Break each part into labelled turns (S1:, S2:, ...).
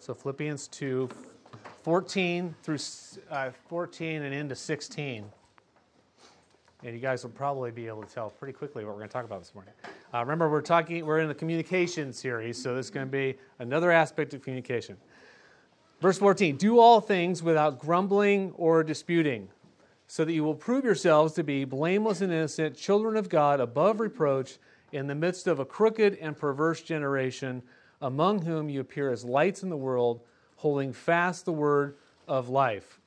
S1: So Philippians 2, 14 through uh, 14 and into 16. And you guys will probably be able to tell pretty quickly what we're going to talk about this morning. Uh, remember, we're talking, we're in the communication series, so this is going to be another aspect of communication. Verse 14 Do all things without grumbling or disputing, so that you will prove yourselves to be blameless and innocent, children of God, above reproach, in the midst of a crooked and perverse generation, among whom you appear as lights in the world, holding fast the word of life.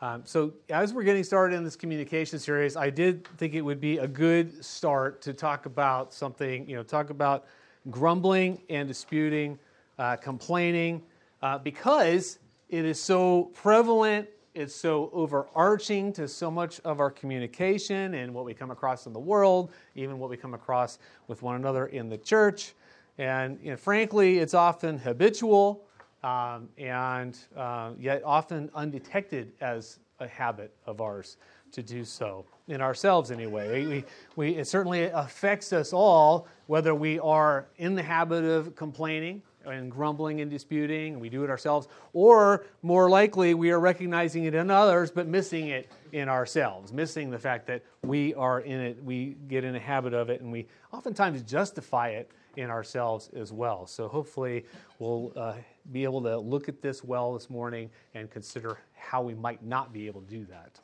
S1: Um, so, as we're getting started in this communication series, I did think it would be a good start to talk about something, you know, talk about grumbling and disputing, uh, complaining, uh, because it is so prevalent, it's so overarching to so much of our communication and what we come across in the world, even what we come across with one another in the church. And you know, frankly, it's often habitual um, and uh, yet often undetected as a habit of ours to do so in ourselves anyway. We, we, it certainly affects us all whether we are in the habit of complaining and grumbling and disputing, and we do it ourselves, or more likely we are recognizing it in others but missing it in ourselves, missing the fact that we are in it, we get in a habit of it, and we oftentimes justify it in ourselves as well. So hopefully we'll uh, be able to look at this well this morning and consider how we might not be able to do that.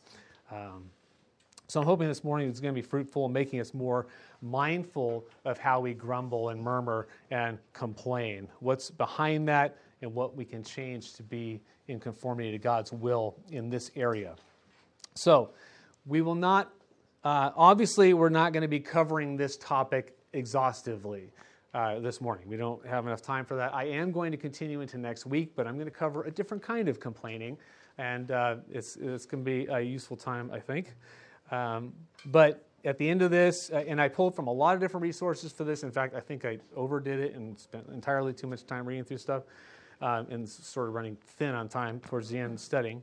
S1: Um, so I'm hoping this morning is going to be fruitful in making us more mindful of how we grumble and murmur and complain. What's behind that and what we can change to be in conformity to God's will in this area. So we will not, uh, obviously, we're not going to be covering this topic exhaustively. Uh, this morning. We don't have enough time for that. I am going to continue into next week, but I'm going to cover a different kind of complaining, and uh, it's, it's going to be a useful time, I think. Um, but at the end of this, uh, and I pulled from a lot of different resources for this. In fact, I think I overdid it and spent entirely too much time reading through stuff uh, and sort of running thin on time towards the end studying.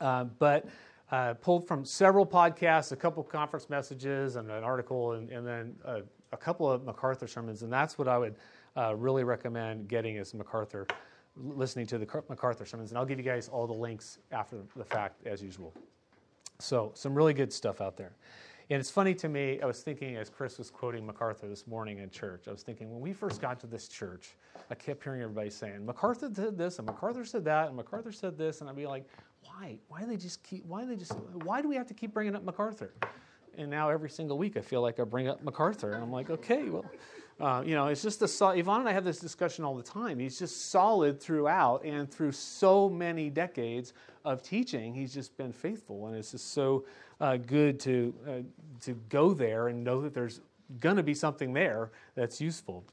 S1: Uh, but uh, pulled from several podcasts, a couple conference messages, and an article, and, and then a, a, couple of MacArthur sermons. And that's what I would uh, really recommend getting is MacArthur, listening to the MacArthur sermons. And I'll give you guys all the links after the fact, as usual. So, some really good stuff out there. And it's funny to me, I was thinking as Chris was quoting MacArthur this morning in church, I was thinking when we first got to this church, I kept hearing everybody saying, MacArthur did this, and MacArthur said that, and MacArthur said this, and I'd be like, why? Why do they just keep, why do they just, why do we have to keep bringing up MacArthur? And now every single week I feel like I bring up MacArthur, and I'm like, okay, well, uh, you know, it's just a, Yvonne and I have this discussion all the time. He's just solid throughout, and through so many decades of teaching, he's just been faithful, and it's just so uh, good to uh, to go there and know that there's going to be something there that's useful,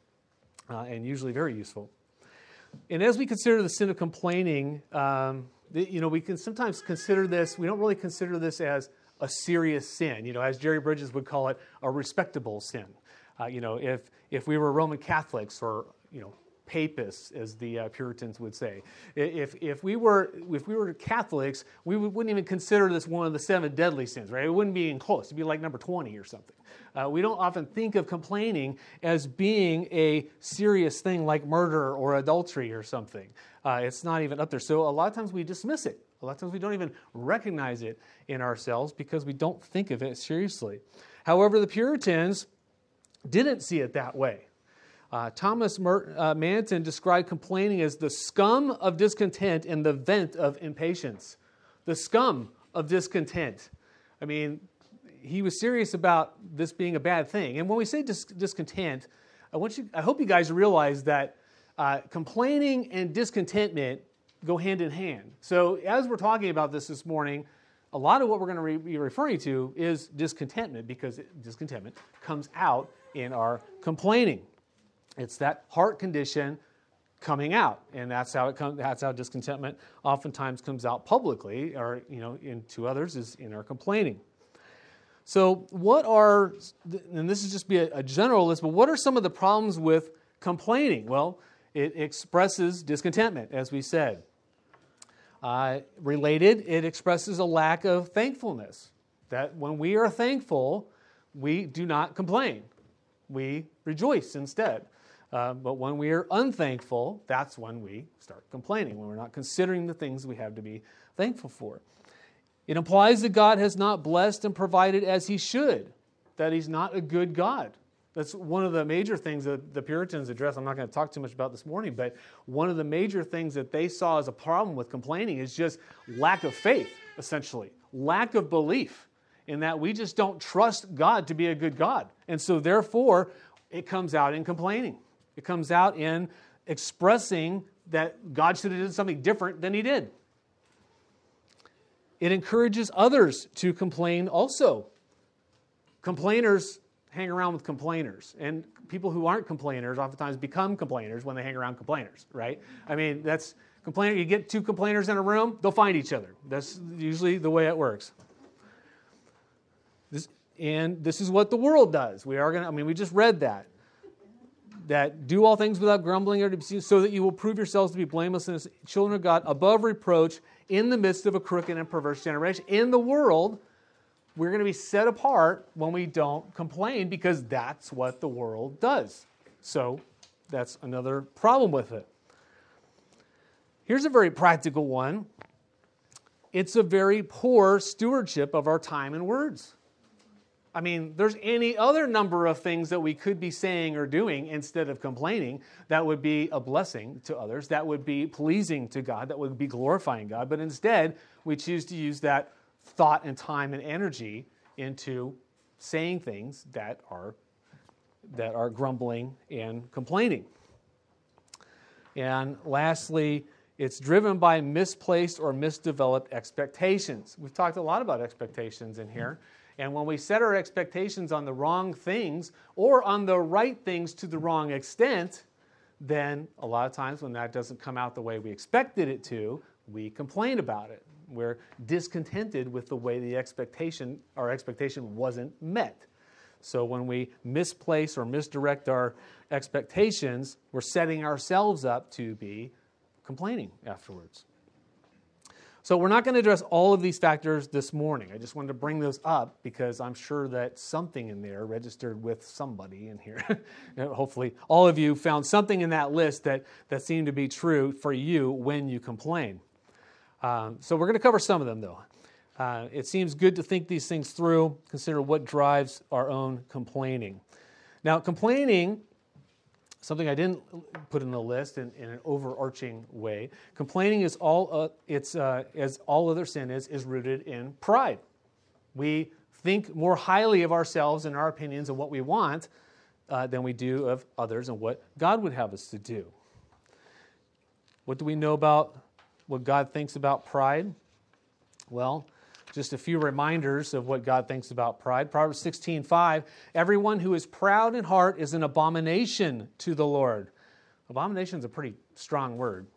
S1: uh, and usually very useful. And as we consider the sin of complaining, um, you know, we can sometimes consider this. We don't really consider this as a serious sin. You know, as Jerry Bridges would call it, a respectable sin. Uh, you know, if if we were Roman Catholics or you know papists, as the uh, Puritans would say. If, if, we were, if we were Catholics, we wouldn't even consider this one of the seven deadly sins, right? It wouldn't be even close. It'd be like number 20 or something. Uh, we don't often think of complaining as being a serious thing like murder or adultery or something. Uh, it's not even up there. So a lot of times we dismiss it. A lot of times we don't even recognize it in ourselves because we don't think of it seriously. However, the Puritans didn't see it that way. Uh, Thomas Mer- uh, Manton described complaining as the scum of discontent and the vent of impatience. The scum of discontent. I mean, he was serious about this being a bad thing. And when we say dis- discontent, I want you, I hope you guys realize that uh, complaining and discontentment go hand in hand. So as we're talking about this this morning, a lot of what we're going to re- be referring to is discontentment because discontentment comes out in our complaining. It's that heart condition coming out, and that's how it comes. That's how discontentment oftentimes comes out publicly, or you know, into others is in our complaining. So, what are and this is just be a, a general list, but what are some of the problems with complaining? Well, it expresses discontentment, as we said. Uh, related, it expresses a lack of thankfulness. That when we are thankful, we do not complain. We rejoice instead. Uh, but when we are unthankful, that's when we start complaining, when we're not considering the things we have to be thankful for. It implies that God has not blessed and provided as He should, that He's not a good God. That's one of the major things that the Puritans address. I'm not going to talk too much about this morning, but one of the major things that they saw as a problem with complaining is just lack of faith, essentially, lack of belief in that we just don't trust God to be a good God. And so, therefore, it comes out in complaining. It comes out in expressing that God should have done something different than He did. It encourages others to complain also. Complainers hang around with complainers, and people who aren't complainers oftentimes become complainers when they hang around complainers, right? I mean, that's complainer. You get two complainers in a room, they'll find each other. That's usually the way it works. This, and this is what the world does. We are going to, I mean, we just read that that do all things without grumbling or so that you will prove yourselves to be blameless and children of God above reproach in the midst of a crooked and perverse generation. In the world, we're going to be set apart when we don't complain because that's what the world does. So that's another problem with it. Here's a very practical one it's a very poor stewardship of our time and words. I mean, there's any other number of things that we could be saying or doing instead of complaining that would be a blessing to others, that would be pleasing to God, that would be glorifying God. But instead, we choose to use that thought and time and energy into saying things that are that are grumbling and complaining. And lastly, it's driven by misplaced or misdeveloped expectations. We've talked a lot about expectations in here. And when we set our expectations on the wrong things or on the right things to the wrong extent, then a lot of times when that doesn't come out the way we expected it to, we complain about it. We're discontented with the way the expectation, our expectation wasn't met. So when we misplace or misdirect our expectations, we're setting ourselves up to be complaining afterwards. So, we're not going to address all of these factors this morning. I just wanted to bring those up because I'm sure that something in there registered with somebody in here. Hopefully, all of you found something in that list that, that seemed to be true for you when you complain. Um, so, we're going to cover some of them, though. Uh, it seems good to think these things through, consider what drives our own complaining. Now, complaining something I didn't put in the list in, in an overarching way. Complaining is all uh, it's uh, as all other sin is is rooted in pride. We think more highly of ourselves and our opinions and what we want uh, than we do of others and what God would have us to do. What do we know about what God thinks about pride? Well, just a few reminders of what God thinks about pride. Proverbs 16:5, everyone who is proud in heart is an abomination to the Lord. Abomination is a pretty strong word.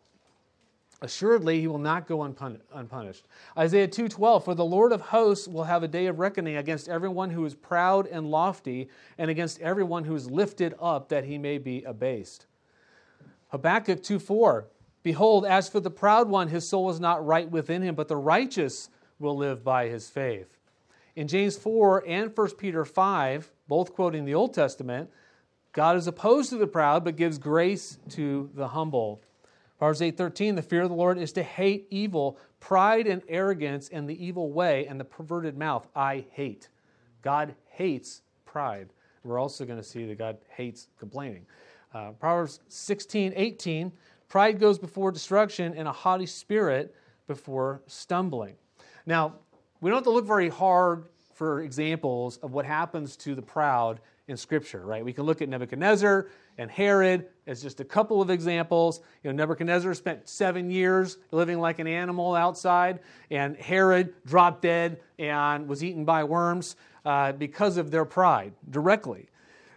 S1: Assuredly, he will not go unpunished. Isaiah 2:12 For the Lord of hosts will have a day of reckoning against everyone who is proud and lofty and against everyone who is lifted up that he may be abased. Habakkuk 2:4 Behold, as for the proud one, his soul is not right within him, but the righteous will live by his faith. In James 4 and 1 Peter 5, both quoting the Old Testament, God is opposed to the proud but gives grace to the humble. Proverbs 8:13 The fear of the Lord is to hate evil, pride and arrogance and the evil way and the perverted mouth I hate. God hates pride. We're also going to see that God hates complaining. Uh, Proverbs 16:18 Pride goes before destruction and a haughty spirit before stumbling. Now, we don't have to look very hard for examples of what happens to the proud in Scripture, right? We can look at Nebuchadnezzar and Herod as just a couple of examples. You know, Nebuchadnezzar spent seven years living like an animal outside, and Herod dropped dead and was eaten by worms uh, because of their pride directly.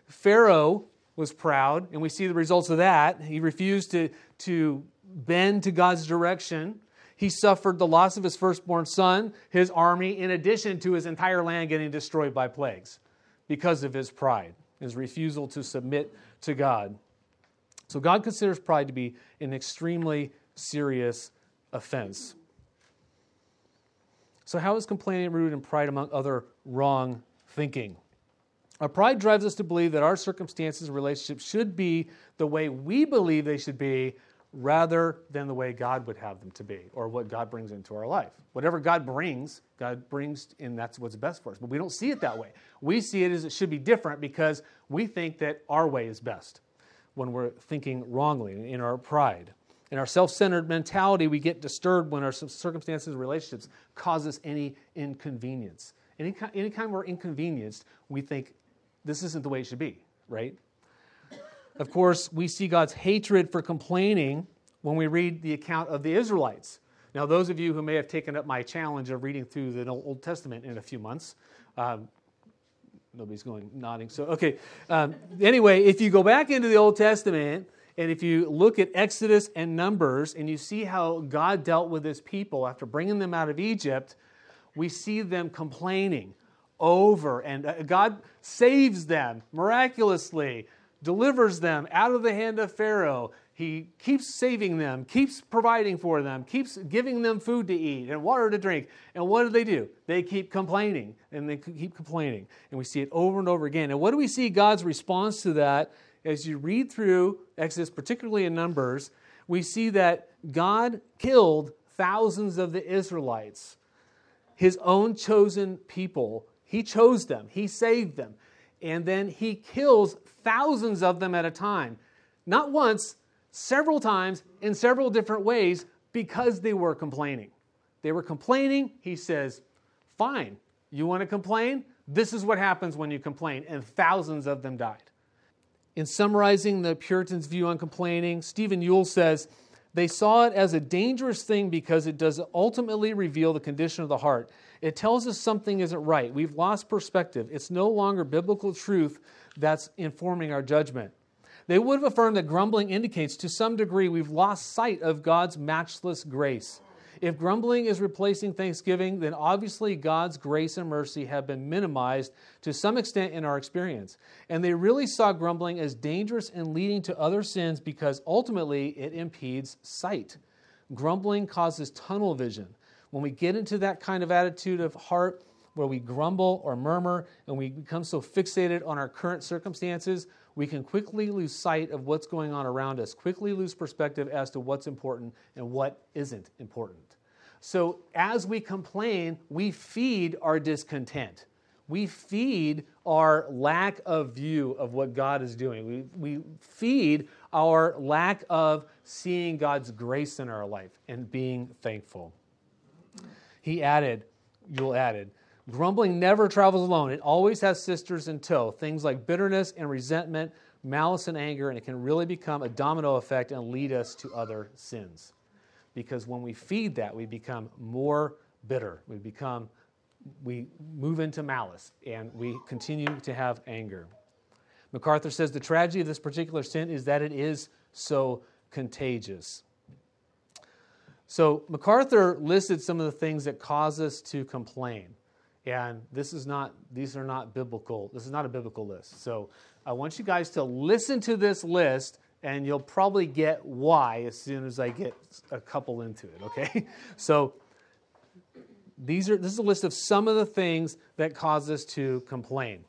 S1: Pharaoh was proud, and we see the results of that. He refused to, to bend to God's direction he suffered the loss of his firstborn son, his army, in addition to his entire land getting destroyed by plagues because of his pride, his refusal to submit to God. So God considers pride to be an extremely serious offense. So, how is complaining rooted in pride among other wrong thinking? Our pride drives us to believe that our circumstances and relationships should be the way we believe they should be rather than the way God would have them to be or what God brings into our life. Whatever God brings, God brings, and that's what's best for us. But we don't see it that way. We see it as it should be different because we think that our way is best when we're thinking wrongly in our pride. In our self centered mentality, we get disturbed when our circumstances and relationships cause us any inconvenience. Any, anytime we're inconvenienced, we think this isn't the way it should be, right? Of course, we see God's hatred for complaining when we read the account of the Israelites. Now, those of you who may have taken up my challenge of reading through the Old Testament in a few months, um, nobody's going nodding. So, okay. Um, anyway, if you go back into the Old Testament and if you look at Exodus and Numbers and you see how God dealt with his people after bringing them out of Egypt, we see them complaining over and uh, God saves them miraculously, delivers them out of the hand of Pharaoh. He keeps saving them, keeps providing for them, keeps giving them food to eat and water to drink. And what do they do? They keep complaining and they keep complaining. And we see it over and over again. And what do we see God's response to that? As you read through Exodus, particularly in Numbers, we see that God killed thousands of the Israelites, his own chosen people. He chose them, he saved them. And then he kills thousands of them at a time. Not once, several times in several different ways because they were complaining. They were complaining. He says, Fine, you want to complain? This is what happens when you complain. And thousands of them died. In summarizing the Puritans' view on complaining, Stephen Yuille says, they saw it as a dangerous thing because it does ultimately reveal the condition of the heart. It tells us something isn't right. We've lost perspective. It's no longer biblical truth that's informing our judgment. They would have affirmed that grumbling indicates to some degree we've lost sight of God's matchless grace. If grumbling is replacing thanksgiving, then obviously God's grace and mercy have been minimized to some extent in our experience. And they really saw grumbling as dangerous and leading to other sins because ultimately it impedes sight. Grumbling causes tunnel vision. When we get into that kind of attitude of heart, where we grumble or murmur and we become so fixated on our current circumstances, we can quickly lose sight of what's going on around us, quickly lose perspective as to what's important and what isn't important. So, as we complain, we feed our discontent. We feed our lack of view of what God is doing. We, we feed our lack of seeing God's grace in our life and being thankful. He added, Yuille added, Grumbling never travels alone. It always has sisters in tow. Things like bitterness and resentment, malice and anger, and it can really become a domino effect and lead us to other sins. Because when we feed that, we become more bitter. We become, we move into malice, and we continue to have anger. MacArthur says the tragedy of this particular sin is that it is so contagious. So MacArthur listed some of the things that cause us to complain. And this is not, these are not biblical, this is not a biblical list. So I want you guys to listen to this list and you'll probably get why as soon as I get a couple into it, okay? So these are this is a list of some of the things that cause us to complain.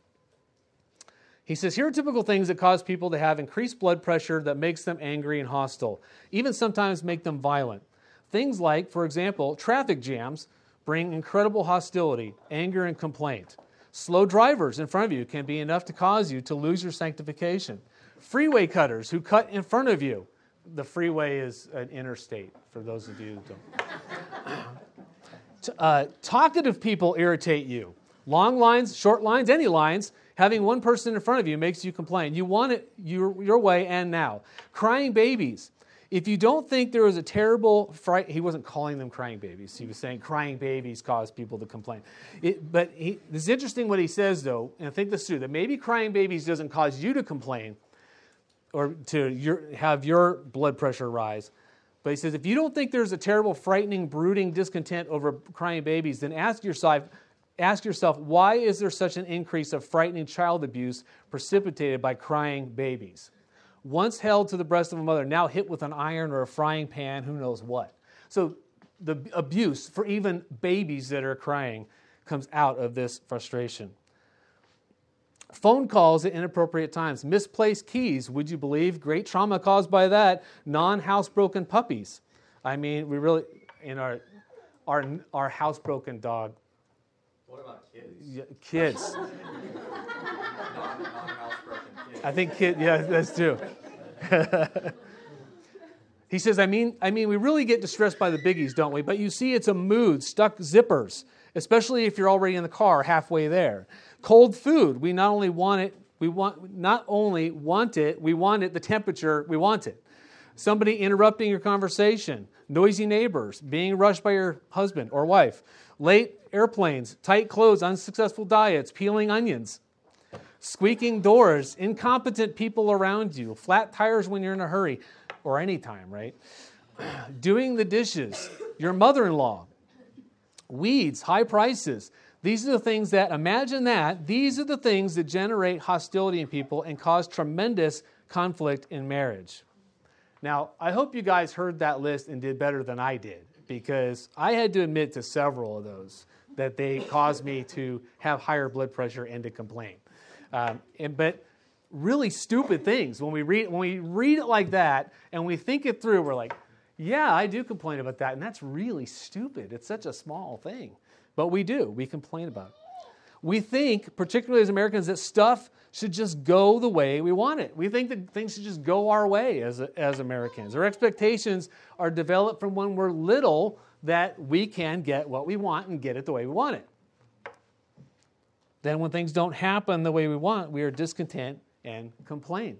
S1: He says, Here are typical things that cause people to have increased blood pressure that makes them angry and hostile, even sometimes make them violent. Things like, for example, traffic jams bring incredible hostility, anger, and complaint. Slow drivers in front of you can be enough to cause you to lose your sanctification. Freeway cutters who cut in front of you. The freeway is an interstate, for those of you who don't. uh, talkative people irritate you. Long lines, short lines, any lines, having one person in front of you makes you complain. You want it your, your way and now. Crying babies if you don't think there was a terrible fright, he wasn't calling them crying babies. He was saying crying babies cause people to complain. It, but he, it's interesting what he says, though, and I think this through that maybe crying babies doesn't cause you to complain or to your, have your blood pressure rise. But he says, if you don't think there's a terrible, frightening, brooding discontent over crying babies, then ask yourself, ask yourself, why is there such an increase of frightening child abuse precipitated by crying babies? once held to the breast of a mother, now hit with an iron or a frying pan, who knows what. So the abuse for even babies that are crying comes out of this frustration. Phone calls at inappropriate times, misplaced keys, would you believe? Great trauma caused by that. Non housebroken puppies. I mean, we really, in our, our, our housebroken dog.
S2: What about kids?
S1: Yeah, kids.
S2: Non-housebroken kids.
S1: I think kid, yeah, that's true. he says, I mean, I mean, we really get distressed by the biggies, don't we? But you see, it's a mood, stuck zippers, especially if you're already in the car halfway there. Cold food, we not only want it, we want not only want it, we want it the temperature we want it. Somebody interrupting your conversation, noisy neighbors, being rushed by your husband or wife, late airplanes, tight clothes, unsuccessful diets, peeling onions, squeaking doors, incompetent people around you, flat tires when you're in a hurry, or any time, right? Doing the dishes, your mother in law, weeds, high prices. These are the things that, imagine that, these are the things that generate hostility in people and cause tremendous conflict in marriage. Now, I hope you guys heard that list and did better than I did because I had to admit to several of those that they caused me to have higher blood pressure and to complain. Um, and, but really stupid things when we read when we read it like that and we think it through, we're like, yeah, I do complain about that, and that's really stupid. It's such a small thing, but we do. We complain about it. We think, particularly as Americans, that stuff should just go the way we want it. We think that things should just go our way as, as Americans. Our expectations are developed from when we're little that we can get what we want and get it the way we want it. Then, when things don't happen the way we want, we are discontent and complain.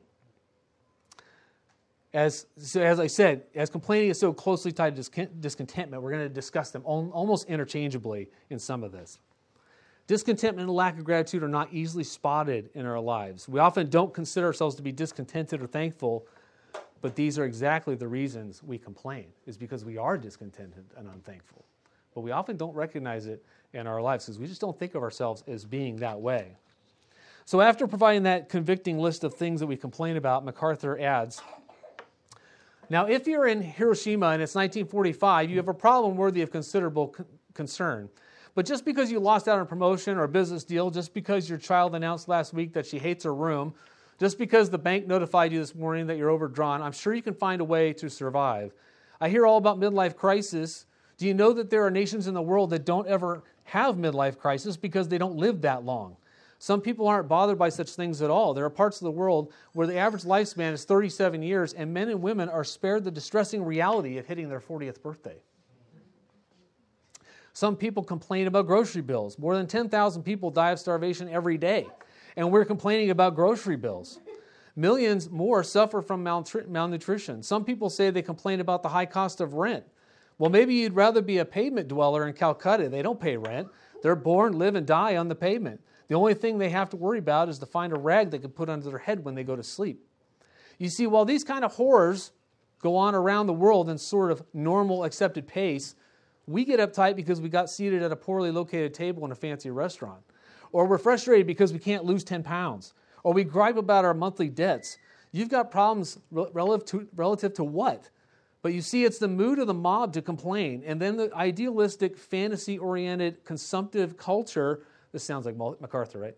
S1: As, so as I said, as complaining is so closely tied to discontentment, we're going to discuss them almost interchangeably in some of this. Discontentment and lack of gratitude are not easily spotted in our lives. We often don't consider ourselves to be discontented or thankful, but these are exactly the reasons we complain, is because we are discontented and unthankful. But we often don't recognize it in our lives because we just don't think of ourselves as being that way. So, after providing that convicting list of things that we complain about, MacArthur adds Now, if you're in Hiroshima and it's 1945, you have a problem worthy of considerable concern. But just because you lost out on a promotion or a business deal, just because your child announced last week that she hates her room, just because the bank notified you this morning that you're overdrawn, I'm sure you can find a way to survive. I hear all about midlife crisis. Do you know that there are nations in the world that don't ever have midlife crisis because they don't live that long? Some people aren't bothered by such things at all. There are parts of the world where the average lifespan is 37 years, and men and women are spared the distressing reality of hitting their 40th birthday. Some people complain about grocery bills. More than 10,000 people die of starvation every day, and we're complaining about grocery bills. Millions more suffer from malnutrition. Some people say they complain about the high cost of rent. Well, maybe you'd rather be a pavement dweller in Calcutta. They don't pay rent. They're born, live, and die on the pavement. The only thing they have to worry about is to find a rag they can put under their head when they go to sleep. You see, while these kind of horrors go on around the world in sort of normal, accepted pace, we get uptight because we got seated at a poorly located table in a fancy restaurant. Or we're frustrated because we can't lose 10 pounds. Or we gripe about our monthly debts. You've got problems relative to, relative to what? But you see, it's the mood of the mob to complain. And then the idealistic, fantasy oriented, consumptive culture this sounds like MacArthur, right?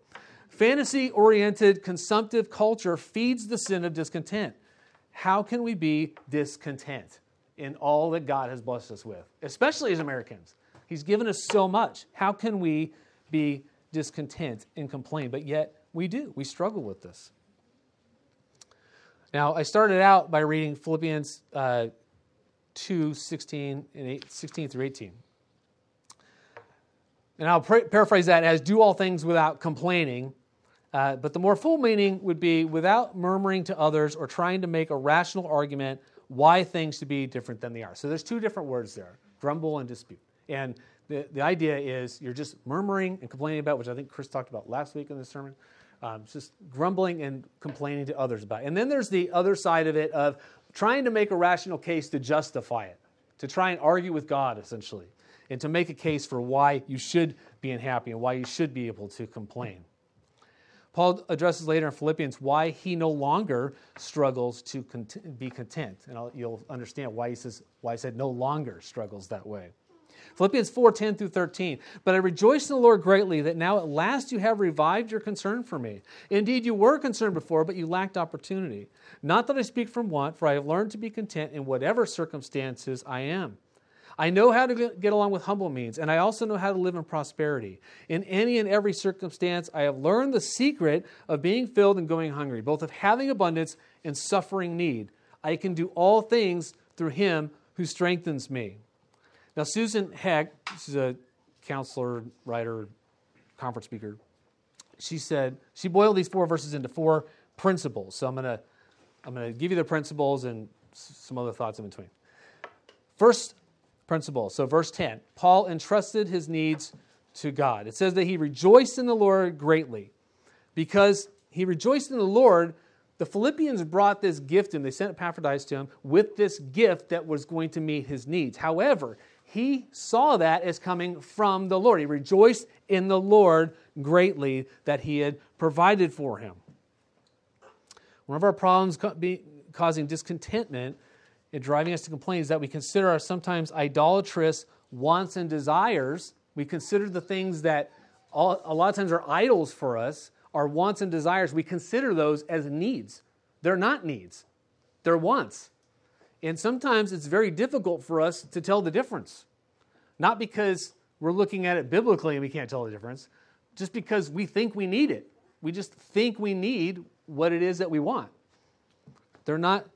S1: Fantasy oriented, consumptive culture feeds the sin of discontent. How can we be discontent? in all that God has blessed us with, especially as Americans. He's given us so much. How can we be discontent and complain? But yet we do. We struggle with this. Now, I started out by reading Philippians uh, 2 16, and 8, 16 through 18. And I'll paraphrase that as do all things without complaining. Uh, but the more full meaning would be without murmuring to others or trying to make a rational argument why things should be different than they are. So there's two different words there grumble and dispute. And the, the idea is you're just murmuring and complaining about, which I think Chris talked about last week in the sermon, um, just grumbling and complaining to others about. It. And then there's the other side of it of trying to make a rational case to justify it, to try and argue with God, essentially, and to make a case for why you should be unhappy and why you should be able to complain. Paul addresses later in Philippians why he no longer struggles to cont- be content. And I'll, you'll understand why he says why he said no longer struggles that way. Philippians 4 10 through 13. But I rejoice in the Lord greatly that now at last you have revived your concern for me. Indeed, you were concerned before, but you lacked opportunity. Not that I speak from want, for I have learned to be content in whatever circumstances I am. I know how to get along with humble means, and I also know how to live in prosperity. In any and every circumstance, I have learned the secret of being filled and going hungry, both of having abundance and suffering need. I can do all things through him who strengthens me. Now, Susan Heck, she's a counselor, writer, conference speaker, she said, she boiled these four verses into four principles. So I'm going to I'm going to give you the principles and some other thoughts in between. First principle. So, verse 10 Paul entrusted his needs to God. It says that he rejoiced in the Lord greatly. Because he rejoiced in the Lord, the Philippians brought this gift and they sent Epaphroditus to him with this gift that was going to meet his needs. However, he saw that as coming from the Lord. He rejoiced in the Lord greatly that he had provided for him. One of our problems causing discontentment and driving us to complain is that we consider our sometimes idolatrous wants and desires. We consider the things that all, a lot of times are idols for us, our wants and desires, we consider those as needs. They're not needs, they're wants. And sometimes it's very difficult for us to tell the difference. Not because we're looking at it biblically and we can't tell the difference, just because we think we need it. We just think we need what it is that we want. They're not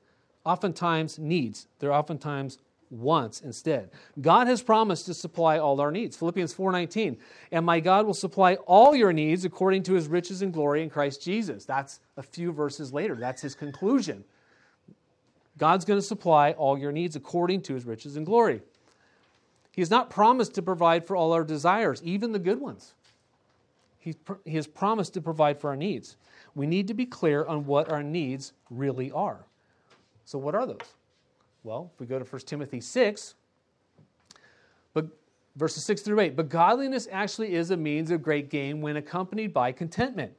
S1: oftentimes needs, they're oftentimes wants instead. God has promised to supply all our needs. Philippians 4:19, and my God will supply all your needs according to his riches and glory in Christ Jesus. That's a few verses later. That's his conclusion. God's going to supply all your needs according to his riches and glory. He has not promised to provide for all our desires, even the good ones. He, he has promised to provide for our needs. We need to be clear on what our needs really are. So, what are those? Well, if we go to 1 Timothy 6, but verses 6 through 8, but godliness actually is a means of great gain when accompanied by contentment.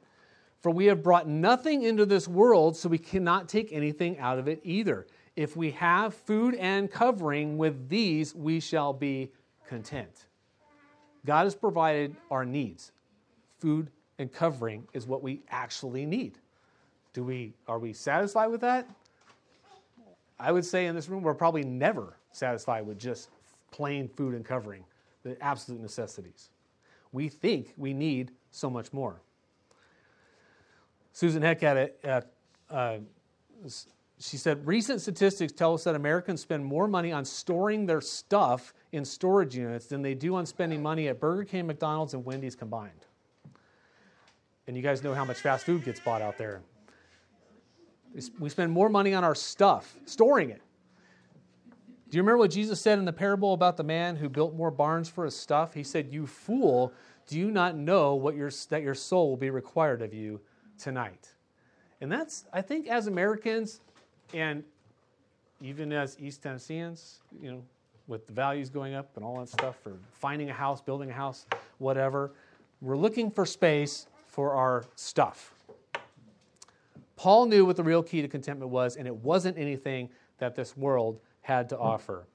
S1: For we have brought nothing into this world, so we cannot take anything out of it either. If we have food and covering, with these we shall be content. God has provided our needs. Food and covering is what we actually need. Do we are we satisfied with that? I would say in this room, we're probably never satisfied with just plain food and covering, the absolute necessities. We think we need so much more. Susan Heck had. Uh, uh, she said, recent statistics tell us that Americans spend more money on storing their stuff in storage units than they do on spending money at Burger King, McDonald's, and Wendy's combined. And you guys know how much fast food gets bought out there. We spend more money on our stuff, storing it. Do you remember what Jesus said in the parable about the man who built more barns for his stuff? He said, You fool, do you not know what your, that your soul will be required of you tonight? And that's, I think, as Americans and even as East Tennesseans, you know, with the values going up and all that stuff for finding a house, building a house, whatever, we're looking for space for our stuff. Paul knew what the real key to contentment was, and it wasn't anything that this world had to offer.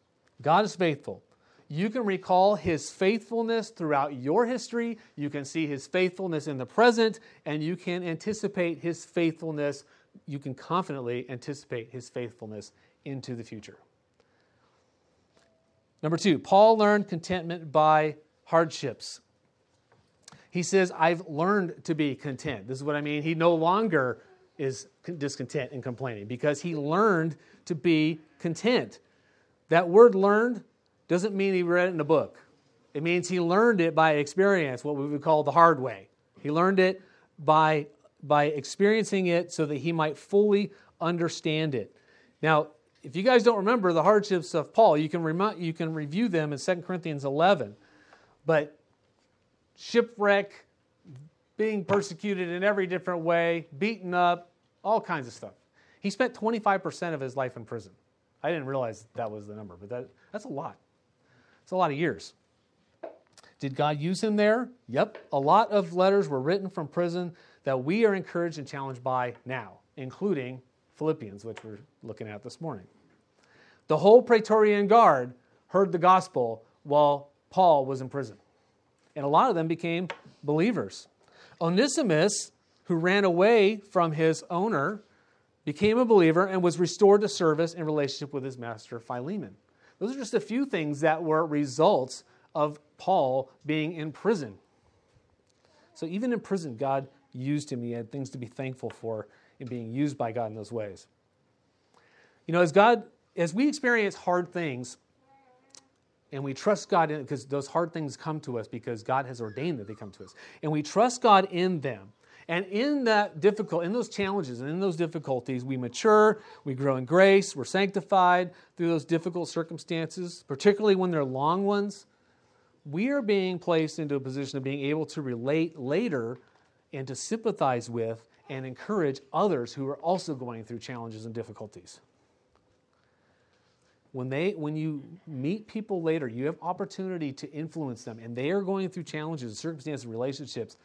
S1: God is faithful. You can recall his faithfulness throughout your history. You can see his faithfulness in the present, and you can anticipate his faithfulness. You can confidently anticipate his faithfulness into the future. Number two, Paul learned contentment by hardships. He says, I've learned to be content. This is what I mean. He no longer is discontent and complaining because he learned to be content. That word learned doesn't mean he read it in a book. It means he learned it by experience, what we would call the hard way. He learned it by, by experiencing it so that he might fully understand it. Now, if you guys don't remember the hardships of Paul, you can, rem- you can review them in 2 Corinthians 11. But shipwreck, being persecuted in every different way, beaten up, all kinds of stuff. He spent 25% of his life in prison. I didn't realize that was the number, but that, that's a lot. It's a lot of years. Did God use him there? Yep. A lot of letters were written from prison that we are encouraged and challenged by now, including Philippians, which we're looking at this morning. The whole Praetorian Guard heard the gospel while Paul was in prison. And a lot of them became believers. Onesimus, who ran away from his owner, became a believer and was restored to service in relationship with his master Philemon. Those are just a few things that were results of Paul being in prison. So even in prison, God used him. He had things to be thankful for in being used by God in those ways. You know, as God, as we experience hard things, and we trust God in because those hard things come to us because God has ordained that they come to us. And we trust God in them. And in that difficult, in those challenges and in those difficulties, we mature, we grow in grace, we're sanctified through those difficult circumstances, particularly when they're long ones. We are being placed into a position of being able to relate later and to sympathize with and encourage others who are also going through challenges and difficulties when they when you meet people later you have opportunity to influence them and they are going through challenges circumstances relationships.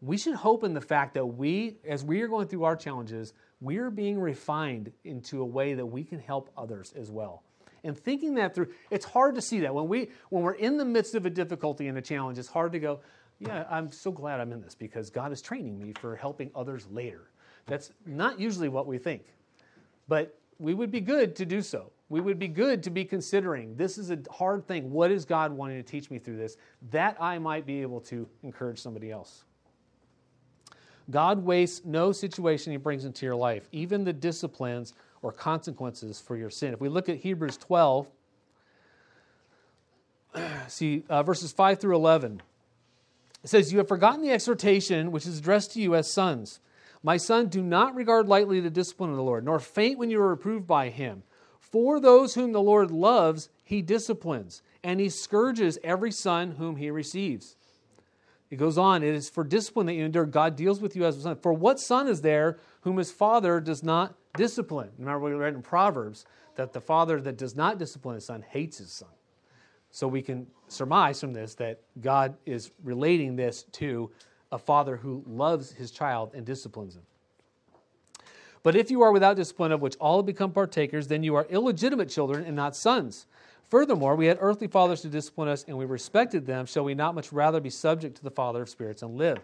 S1: We should hope in the fact that we as we are going through our challenges we are being refined into a way that we can help others as well. And thinking that through it's hard to see that. When we when we're in the midst of a difficulty and a challenge it's hard to go yeah i'm so glad i'm in this because god is training me for helping others later. That's not usually what we think but we would be good to do so we would be good to be considering this is a hard thing. What is God wanting to teach me through this? That I might be able to encourage somebody else. God wastes no situation he brings into your life, even the disciplines or consequences for your sin. If we look at Hebrews 12, see uh, verses 5 through 11, it says, You have forgotten the exhortation which is addressed to you as sons. My son, do not regard lightly the discipline of the Lord, nor faint when you are reproved by him. For those whom the Lord loves, he disciplines, and he scourges every son whom he receives. It goes on, it is for discipline that you endure. God deals with you as a son. For what son is there whom his father does not discipline? Remember, we read in Proverbs that the father that does not discipline his son hates his son. So we can surmise from this that God is relating this to a father who loves his child and disciplines him. But if you are without discipline, of which all have become partakers, then you are illegitimate children and not sons. Furthermore, we had earthly fathers to discipline us, and we respected them. Shall we not much rather be subject to the Father of spirits and live?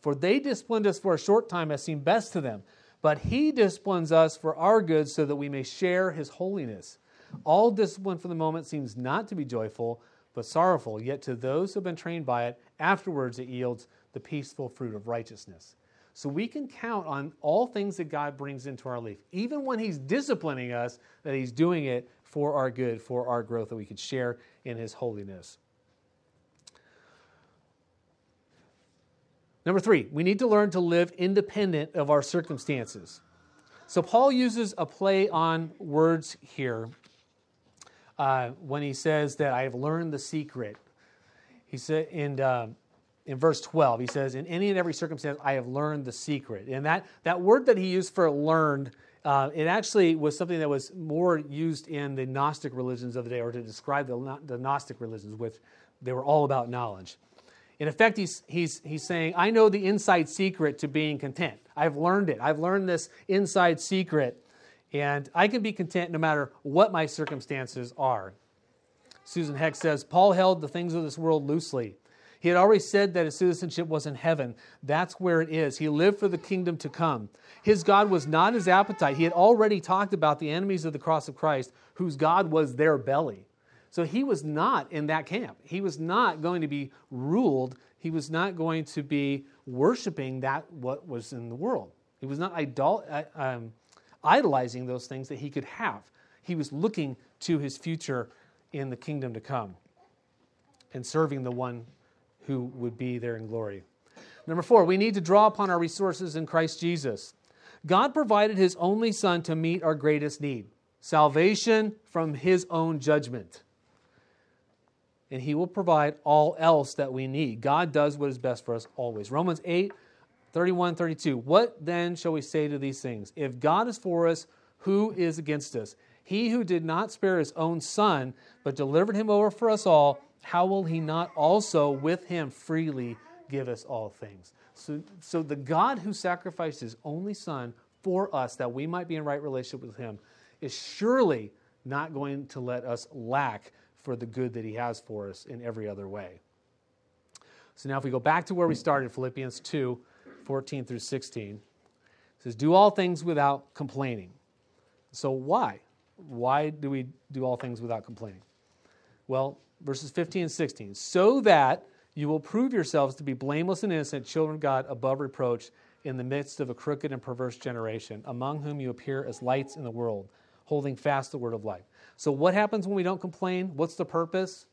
S1: For they disciplined us for a short time as seemed best to them. But he disciplines us for our good so that we may share his holiness. All discipline for the moment seems not to be joyful, but sorrowful. Yet to those who have been trained by it, afterwards it yields the peaceful fruit of righteousness. So we can count on all things that God brings into our life, even when He's disciplining us, that He's doing it for our good, for our growth, that we could share in His holiness. Number three, we need to learn to live independent of our circumstances. So Paul uses a play on words here uh, when he says that I have learned the secret. He said, and uh, in verse 12. He says, In any and every circumstance, I have learned the secret. And that, that word that he used for learned, uh, it actually was something that was more used in the Gnostic religions of the day, or to describe the, the Gnostic religions, which they were all about knowledge. In effect, he's, he's, he's saying, I know the inside secret to being content. I've learned it. I've learned this inside secret, and I can be content no matter what my circumstances are. Susan Heck says, Paul held the things of this world loosely he had already said that his citizenship was in heaven. That's where it is. He lived for the kingdom to come. His God was not his appetite. He had already talked about the enemies of the cross of Christ, whose God was their belly. So he was not in that camp. He was not going to be ruled. He was not going to be worshiping that what was in the world. He was not idol- uh, um, idolizing those things that he could have. He was looking to his future in the kingdom to come and serving the one who would be there in glory. Number four, we need to draw upon our resources in Christ Jesus. God provided his only Son to meet our greatest need salvation from his own judgment. And he will provide all else that we need. God does what is best for us always. Romans 8, 31, 32. What then shall we say to these things? If God is for us, who is against us? He who did not spare his own Son, but delivered him over for us all how will he not also with him freely give us all things? So, so the God who sacrificed his only son for us that we might be in right relationship with him is surely not going to let us lack for the good that He has for us in every other way. So now, if we go back to where we started, Philippians 2 14 through 16, it says, Do all things without complaining. So, why? Why do we do all things without complaining? Well, verses 15 and 16. So that you will prove yourselves to be blameless and innocent, children of God, above reproach, in the midst of a crooked and perverse generation, among whom you appear as lights in the world, holding fast the word of life. So, what happens when we don't complain? What's the purpose?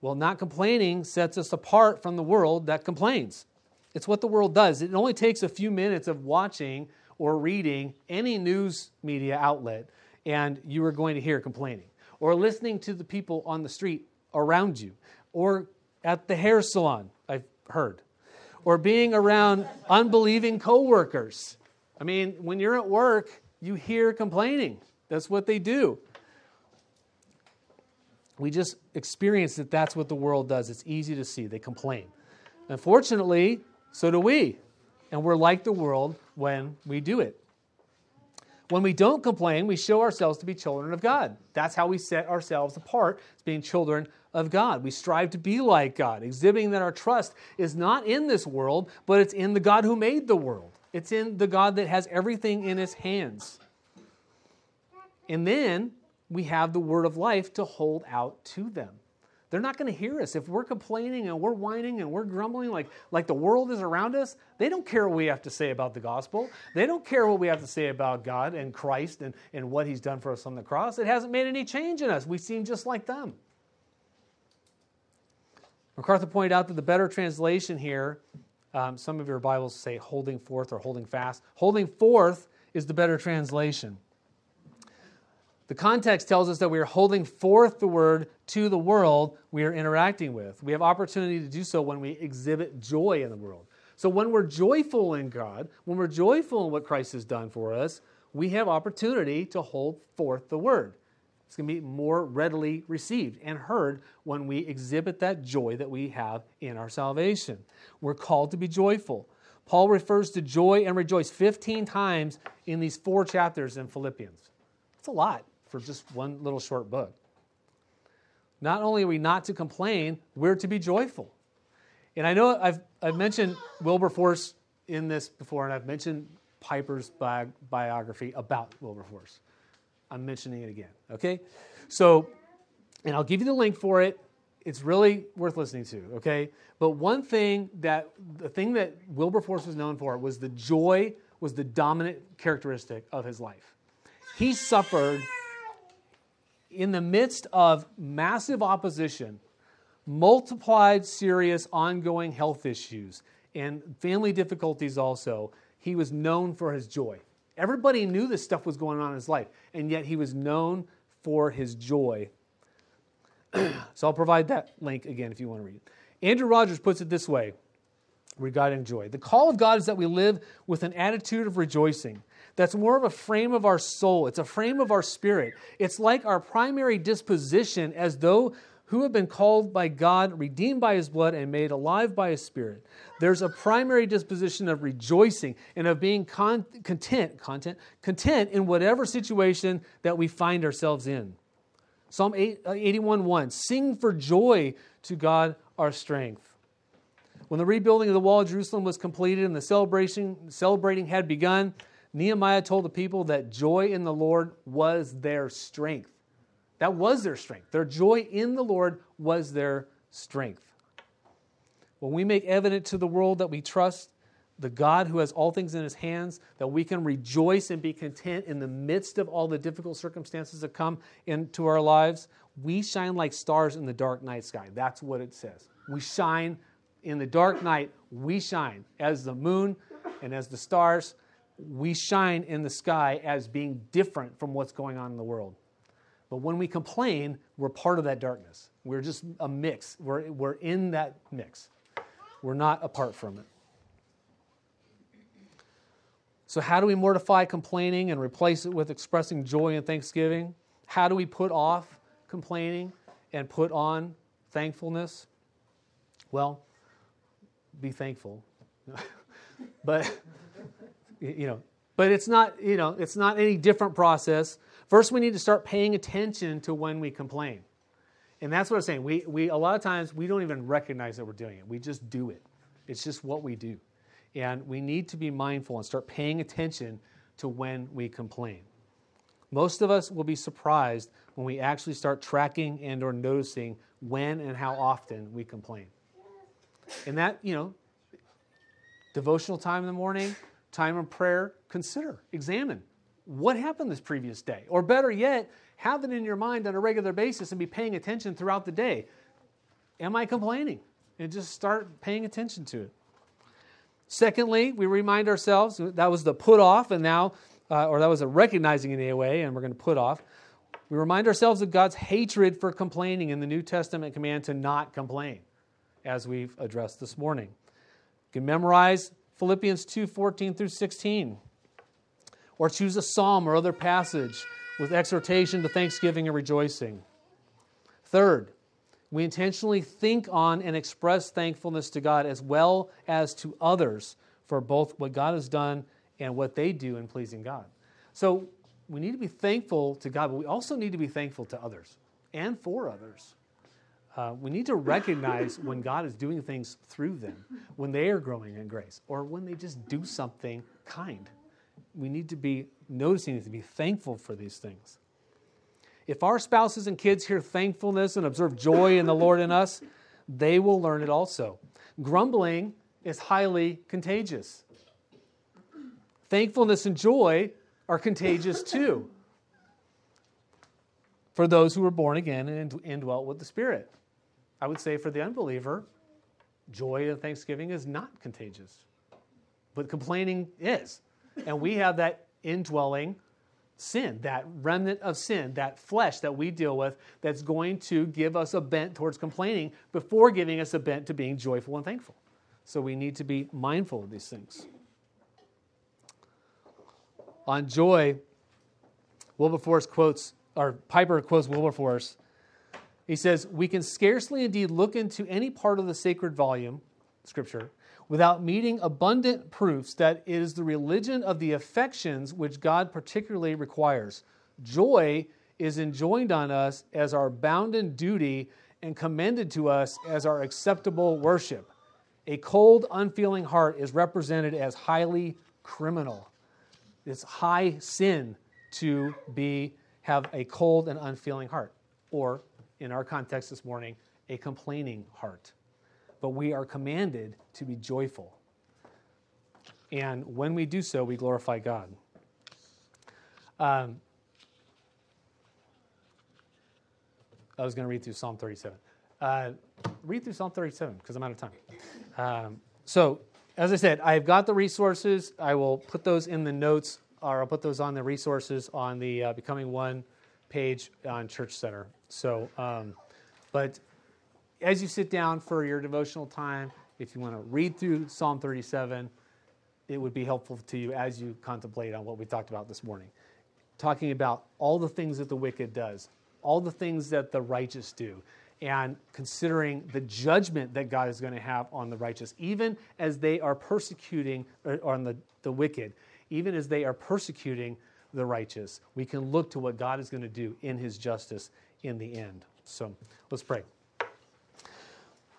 S1: Well, not complaining sets us apart from the world that complains. It's what the world does. It only takes a few minutes of watching or reading any news media outlet, and you are going to hear complaining. Or listening to the people on the street around you, or at the hair salon, I've heard, or being around unbelieving coworkers. I mean, when you're at work, you hear complaining. That's what they do. We just experience that that's what the world does. It's easy to see. They complain. Unfortunately, so do we. And we're like the world when we do it. When we don't complain, we show ourselves to be children of God. That's how we set ourselves apart as being children of God. We strive to be like God, exhibiting that our trust is not in this world, but it's in the God who made the world. It's in the God that has everything in his hands. And then we have the word of life to hold out to them. They're not going to hear us. If we're complaining and we're whining and we're grumbling like, like the world is around us, they don't care what we have to say about the gospel. They don't care what we have to say about God and Christ and, and what He's done for us on the cross. It hasn't made any change in us. We seem just like them. MacArthur pointed out that the better translation here, um, some of your Bibles say holding forth or holding fast. Holding forth is the better translation. The context tells us that we are holding forth the word to the world we are interacting with. We have opportunity to do so when we exhibit joy in the world. So when we're joyful in God, when we're joyful in what Christ has done for us, we have opportunity to hold forth the word. It's going to be more readily received and heard when we exhibit that joy that we have in our salvation. We're called to be joyful. Paul refers to joy and rejoice 15 times in these four chapters in Philippians. It's a lot for just one little short book. Not only are we not to complain, we're to be joyful. And I know I've, I've mentioned Wilberforce in this before, and I've mentioned Piper's bi- biography about Wilberforce. I'm mentioning it again, okay? So, and I'll give you the link for it. It's really worth listening to, okay? But one thing that, the thing that Wilberforce was known for was the joy was the dominant characteristic of his life. He suffered in the midst of massive opposition, multiplied serious ongoing health issues, and family difficulties also, he was known for his joy. Everybody knew this stuff was going on in his life, and yet he was known for his joy. so I'll provide that link again if you want to read it. Andrew Rogers puts it this way regarding joy The call of God is that we live with an attitude of rejoicing that's more of a frame of our soul. It's a frame of our spirit. It's like our primary disposition as though who have been called by God, redeemed by his blood, and made alive by his spirit. There's a primary disposition of rejoicing and of being con- content, content, content in whatever situation that we find ourselves in. Psalm uh, 81 1 Sing for joy to God our strength. When the rebuilding of the wall of Jerusalem was completed and the celebration, celebrating had begun, Nehemiah told the people that joy in the Lord was their strength. That was their strength. Their joy in the Lord was their strength. When we make evident to the world that we trust the God who has all things in his hands, that we can rejoice and be content in the midst of all the difficult circumstances that come into our lives, we shine like stars in the dark night sky. That's what it says. We shine in the dark night, we shine as the moon and as the stars we shine in the sky as being different from what's going on in the world. But when we complain, we're part of that darkness. We're just a mix. We're, we're in that mix. We're not apart from it. So, how do we mortify complaining and replace it with expressing joy and thanksgiving? How do we put off complaining and put on thankfulness? Well, be thankful. but you know, but it's not, you know, it's not any different process. First, we need to start paying attention to when we complain. And that's what I'm saying. We, we, a lot of times, we don't even recognize that we're doing it. We just do it. It's just what we do. And we need to be mindful and start paying attention to when we complain. Most of us will be surprised when we actually start tracking and or noticing when and how often we complain. And that, you know, devotional time in the morning, time of prayer, consider, examine what happened this previous day. Or better yet, have it in your mind on a regular basis and be paying attention throughout the day. Am I complaining? And just start paying attention to it. Secondly, we remind ourselves that was the put off, and now, uh, or that was a recognizing in a way, and we're going to put off. We remind ourselves of God's hatred for complaining in the New Testament command to not complain, as we've addressed this morning. You can memorize Philippians 2 14 through 16, or choose a psalm or other passage with exhortation to thanksgiving and rejoicing. Third, we intentionally think on and express thankfulness to God as well as to others for both what God has done and what they do in pleasing God. So we need to be thankful to God, but we also need to be thankful to others and for others. Uh, we need to recognize when God is doing things through them, when they are growing in grace, or when they just do something kind. We need to be noticing it, to be thankful for these things. If our spouses and kids hear thankfulness and observe joy in the Lord in us, they will learn it also. Grumbling is highly contagious. Thankfulness and joy are contagious too for those who were born again and indwelt with the Spirit. I would say for the unbeliever, joy and thanksgiving is not contagious, but complaining is. And we have that indwelling sin, that remnant of sin, that flesh that we deal with, that's going to give us a bent towards complaining before giving us a bent to being joyful and thankful. So we need to be mindful of these things. On joy, Wilberforce quotes, or Piper quotes Wilberforce. He says, We can scarcely indeed look into any part of the sacred volume, Scripture, without meeting abundant proofs that it is the religion of the affections which God particularly requires. Joy is enjoined on us as our bounden duty and commended to us as our acceptable worship. A cold, unfeeling heart is represented as highly criminal. It's high sin to be have a cold and unfeeling heart, or in our context this morning, a complaining heart. But we are commanded to be joyful. And when we do so, we glorify God. Um, I was going to read through Psalm 37. Uh, read through Psalm 37 because I'm out of time. Um, so, as I said, I've got the resources. I will put those in the notes, or I'll put those on the resources on the uh, Becoming One page on Church Center. So, um, but as you sit down for your devotional time, if you want to read through Psalm 37, it would be helpful to you as you contemplate on what we talked about this morning. Talking about all the things that the wicked does, all the things that the righteous do, and considering the judgment that God is going to have on the righteous, even as they are persecuting on the, the wicked, even as they are persecuting the righteous. We can look to what God is going to do in his justice in the end. So let's pray.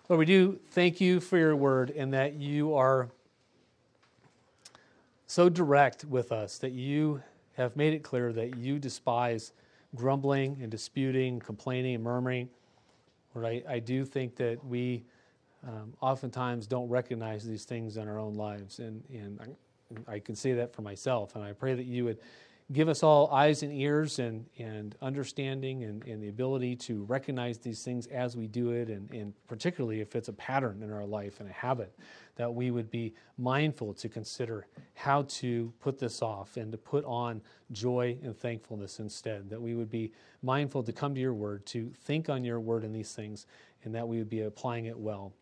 S1: Lord, we do thank you for your word and that you are so direct with us, that you have made it clear that you despise grumbling and disputing, complaining and murmuring. Lord, I, I do think that we um, oftentimes don't recognize these things in our own lives. And, and I, I can say that for myself. And I pray that you would give us all eyes and ears and, and understanding and, and the ability to recognize these things as we do it, and, and particularly if it's a pattern in our life and a habit, that we would be mindful to consider how to put this off and to put on joy and thankfulness instead. That we would be mindful to come to your word, to think on your word in these things, and that we would be applying it well.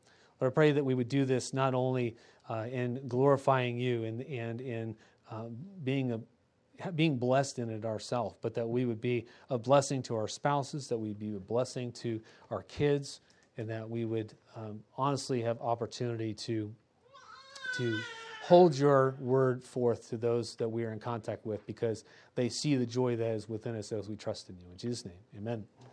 S1: Lord, I pray that we would do this not only uh, in glorifying you and, and in uh, being a being blessed in it ourselves, but that we would be a blessing to our spouses, that we'd be a blessing to our kids, and that we would um, honestly have opportunity to to hold your word forth to those that we are in contact with because they see the joy that is within us as we trust in you. In Jesus' name, amen.